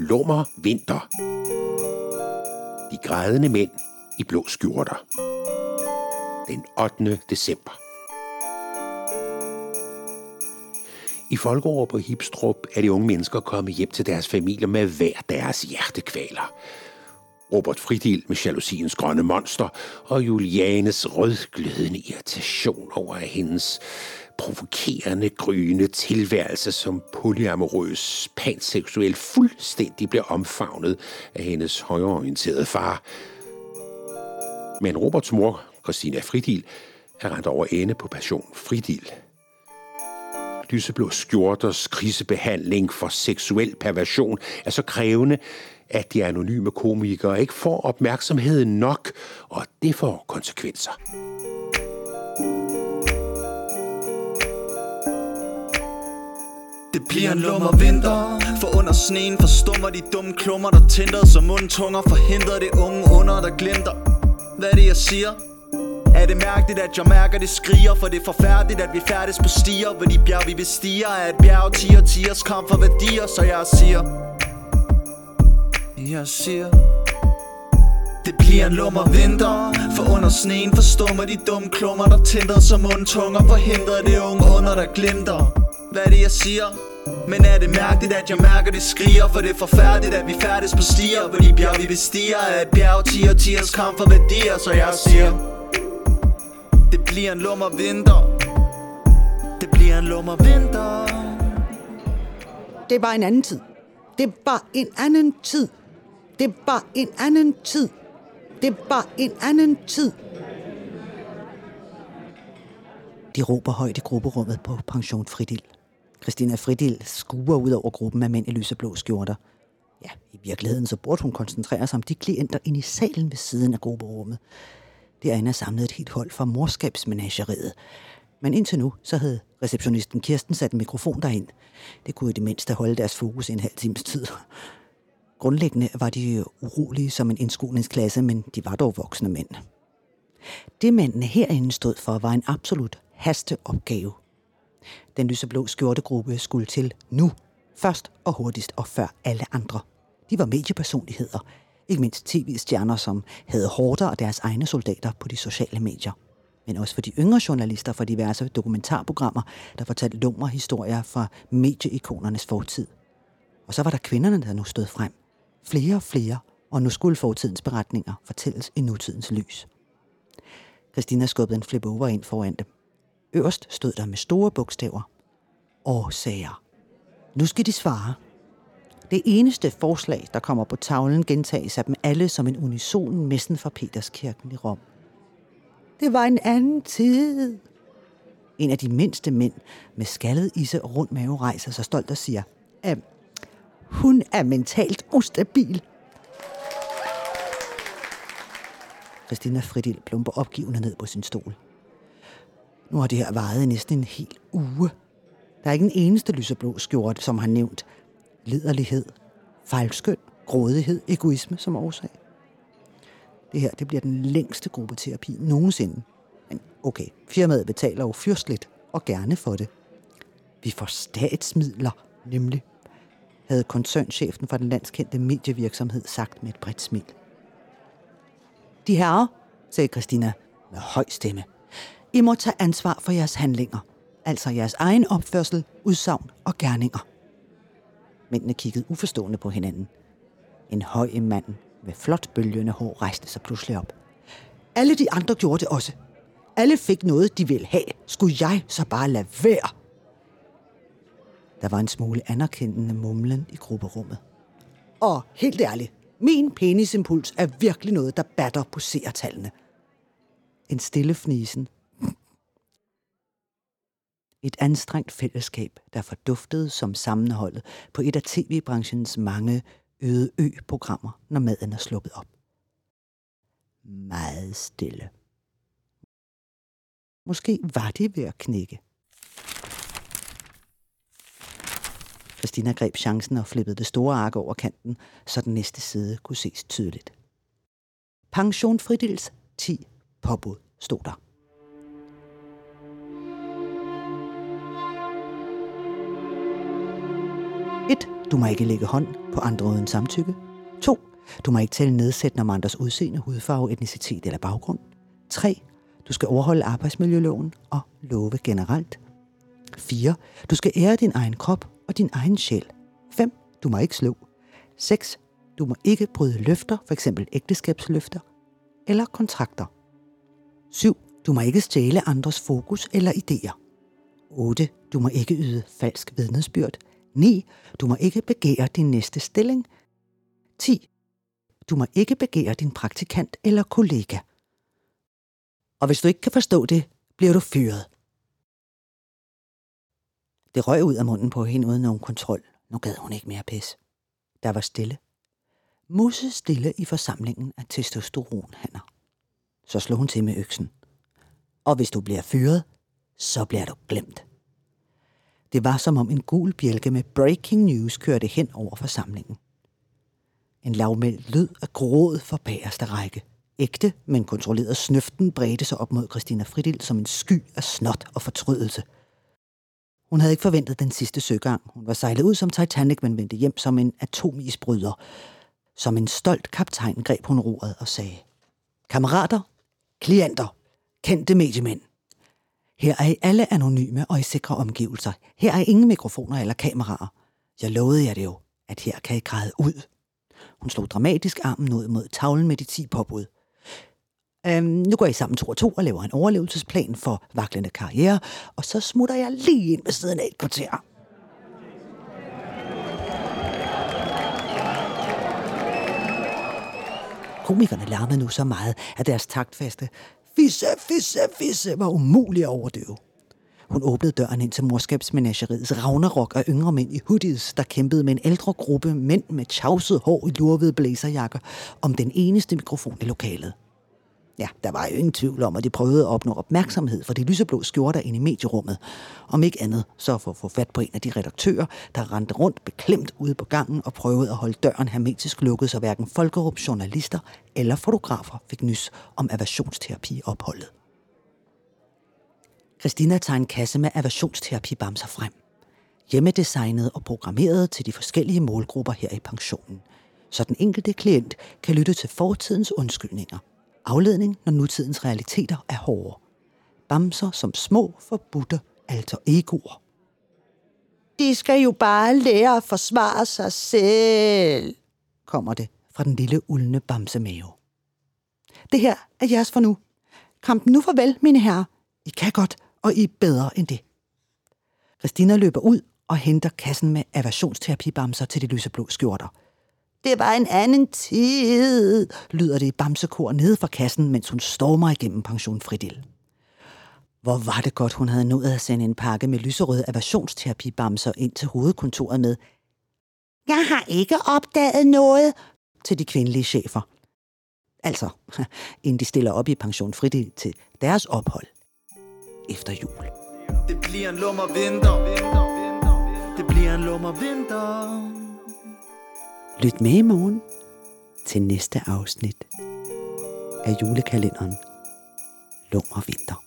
lummer vinter. De grædende mænd i blå skjorter. Den 8. december. I Folkeår på Hipstrup er de unge mennesker kommet hjem til deres familier med hver deres hjertekvaler. Robert Fridil med jalousiens grønne monster, og Julianes rødglødende irritation over hendes provokerende, gryende tilværelse som polyamorøs panseksuel fuldstændig bliver omfavnet af hendes højreorienterede far. Men Roberts mor, Christina Fridil, er rent over ende på passion Fridil. Lyseblå skjorters krisebehandling for seksuel perversion er så krævende, at de anonyme komikere ikke får opmærksomhed nok, og det får konsekvenser. Det bliver en lummer vinter. For under sneen forstummer de dumme klummer Der tænder som mundtunger Forhindrer det unge under der glimter. Hvad er det jeg siger? Er det mærkeligt at jeg mærker det skriger? For det er forfærdeligt at vi færdes på stier. Hvor de bjerg vi bestiger Er et bjerg tiger tiers kamp for værdier Så jeg siger. Jeg siger. Det bliver en lummer vinter. For under sneen forstummer de dumme klummer Der tænder som mundtunger Forhindrer det unge under der glimter hvad er det jeg siger? Men er det mærkeligt at jeg mærker det skriger For det er forfærdeligt at vi færdes på stier Hvor de bjerg vi bestiger er et bjerg Tiger tiers kamp for værdier Så jeg siger Det bliver en lummer vinter Det bliver en lummer vinter Det var en anden tid. Det var en anden tid. Det var en anden tid. Det var en anden tid. De råber højt i grupperummet på pension Fridil. Christina Fridil skuer ud over gruppen af mænd i lyseblå skjorter. Ja, i virkeligheden så burde hun koncentrere sig om de klienter inde i salen ved siden af grupperummet. Derinde er samlet et helt hold fra morskabsmenageriet. Men indtil nu, så havde receptionisten Kirsten sat en mikrofon derind. Det kunne i det mindste holde deres fokus i en halv times tid. Grundlæggende var de urolige som en indskolingsklasse, men de var dog voksne mænd. Det mændene herinde stod for, var en absolut hasteopgave. Den lyseblå skjortegruppe skulle til nu, først og hurtigst og før alle andre. De var mediepersonligheder, ikke mindst tv-stjerner, som havde hårder og deres egne soldater på de sociale medier. Men også for de yngre journalister fra diverse dokumentarprogrammer, der fortalte lumre historier fra medieikonernes fortid. Og så var der kvinderne, der nu stod frem. Flere og flere, og nu skulle fortidens beretninger fortælles i nutidens lys. Christina skubbede en flip over ind foran dem. Øverst stod der med store bogstaver. Årsager. Nu skal de svare. Det eneste forslag, der kommer på tavlen, gentages af dem alle som en unison messen fra Peterskirken i Rom. Det var en anden tid. En af de mindste mænd med skaldet isse og rund mave rejser sig stolt og siger, at hun er mentalt ustabil. Christina Fridil plumper opgivende ned på sin stol. Nu har det her varet næsten en hel uge. Der er ikke en eneste lyserblå skjorte, som har nævnt liderlighed, fejlskøn, grådighed, egoisme som årsag. Det her det bliver den længste gruppeterapi nogensinde. Men okay, firmaet betaler jo fyrstligt og gerne for det. Vi får statsmidler, nemlig, havde koncernchefen for den landskendte medievirksomhed sagt med et bredt smil. De herrer, sagde Christina med høj stemme, i må tage ansvar for jeres handlinger, altså jeres egen opførsel, udsagn og gerninger. Mændene kiggede uforstående på hinanden. En høj mand med flot bølgende hår rejste sig pludselig op. Alle de andre gjorde det også. Alle fik noget, de ville have. Skulle jeg så bare lade være? Der var en smule anerkendende mumlen i grupperummet. Og helt ærligt, min penisimpuls er virkelig noget, der batter på seertallene. En stille fnisen. Et anstrengt fællesskab, der forduftede som sammenholdet på et af tv-branchens mange øde ø-programmer, når maden er sluppet op. Meget stille. Måske var de ved at knække. Christina greb chancen og flippede det store ark over kanten, så den næste side kunne ses tydeligt. Pension Fridils 10 påbud stod der. 1. Du må ikke lægge hånd på andre uden samtykke. 2. Du må ikke tale nedsættende om andres udseende, hudfarve, etnicitet eller baggrund. 3. Du skal overholde arbejdsmiljøloven og love generelt. 4. Du skal ære din egen krop og din egen sjæl. 5. Du må ikke slå. 6. Du må ikke bryde løfter, f.eks. ægteskabsløfter eller kontrakter. 7. Du må ikke stjæle andres fokus eller idéer. 8. Du må ikke yde falsk vidnesbyrd. 9. Du må ikke begære din næste stilling. 10. Du må ikke begære din praktikant eller kollega. Og hvis du ikke kan forstå det, bliver du fyret. Det røg ud af munden på hende uden nogen kontrol. Nu gad hun ikke mere pis. Der var stille. Musse stille i forsamlingen af testosteronhanner. Så slog hun til med øksen. Og hvis du bliver fyret, så bliver du glemt. Det var som om en gul bjælke med breaking news kørte hen over forsamlingen. En lavmældt lyd af gråd for bagerste række. Ægte, men kontrolleret snøften bredte sig op mod Christina Fridil som en sky af snot og fortrydelse. Hun havde ikke forventet den sidste søgang. Hun var sejlet ud som Titanic, men vendte hjem som en atomisbryder. Som en stolt kaptajn greb hun roret og sagde, Kammerater, klienter, kendte mediemænd. Her er I alle anonyme og i sikre omgivelser. Her er ingen mikrofoner eller kameraer. Jeg lovede jer det jo, at her kan I græde ud. Hun slog dramatisk armen ud mod tavlen med de 10 påbud. Øhm, nu går I sammen to og to og laver en overlevelsesplan for vaklende karriere, og så smutter jeg lige ind ved siden af et kvarter. Komikerne larmede nu så meget, at deres taktfaste fisse, fisse, fisse var umuligt at overdøve. Hun åbnede døren ind til morskabsmenageriets Ragnarok af yngre mænd i hoodies, der kæmpede med en ældre gruppe mænd med tjavset hår i lurvede blæserjakker om den eneste mikrofon i lokalet. Ja, der var jo ingen tvivl om, at de prøvede at opnå opmærksomhed for de lyseblå skjorter inde i medierummet. Om ikke andet, så for at få fat på en af de redaktører, der rendte rundt beklemt ude på gangen og prøvede at holde døren hermetisk lukket, så hverken folkerup journalister eller fotografer fik nys om aversionsterapi-opholdet. Christina tager en kasse med aversionsterapi-bamser frem. Hjemmedesignet og programmeret til de forskellige målgrupper her i pensionen. Så den enkelte klient kan lytte til fortidens undskyldninger – afledning, når nutidens realiteter er hårde. Bamser som små, forbudte alter egoer. De skal jo bare lære at forsvare sig selv, kommer det fra den lille uldne bamsemave. Det her er jeres for nu. Kampen nu farvel, mine herrer. I kan godt, og I er bedre end det. Christina løber ud og henter kassen med aversionsterapibamser til de lyseblå skjorter – det var en anden tid, lyder det i bamsekor nede fra kassen, mens hun stormer igennem pension Fridil. Hvor var det godt, hun havde nået at sende en pakke med lyserøde aversionsterapibamser ind til hovedkontoret med Jeg har ikke opdaget noget til de kvindelige chefer. Altså, inden de stiller op i pension Fridil til deres ophold efter jul. Det bliver en lummer vinter. Det bliver en lummer vinter. Lyt med i morgen til næste afsnit af julekalenderen Lummer Vinter.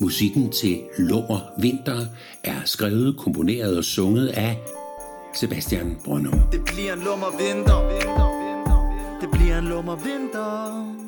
Musikken til Lummer Vinter er skrevet, komponeret og sunget af Sebastian Brønum. Det bliver en lummer vinter. Det bliver en lummer vinter.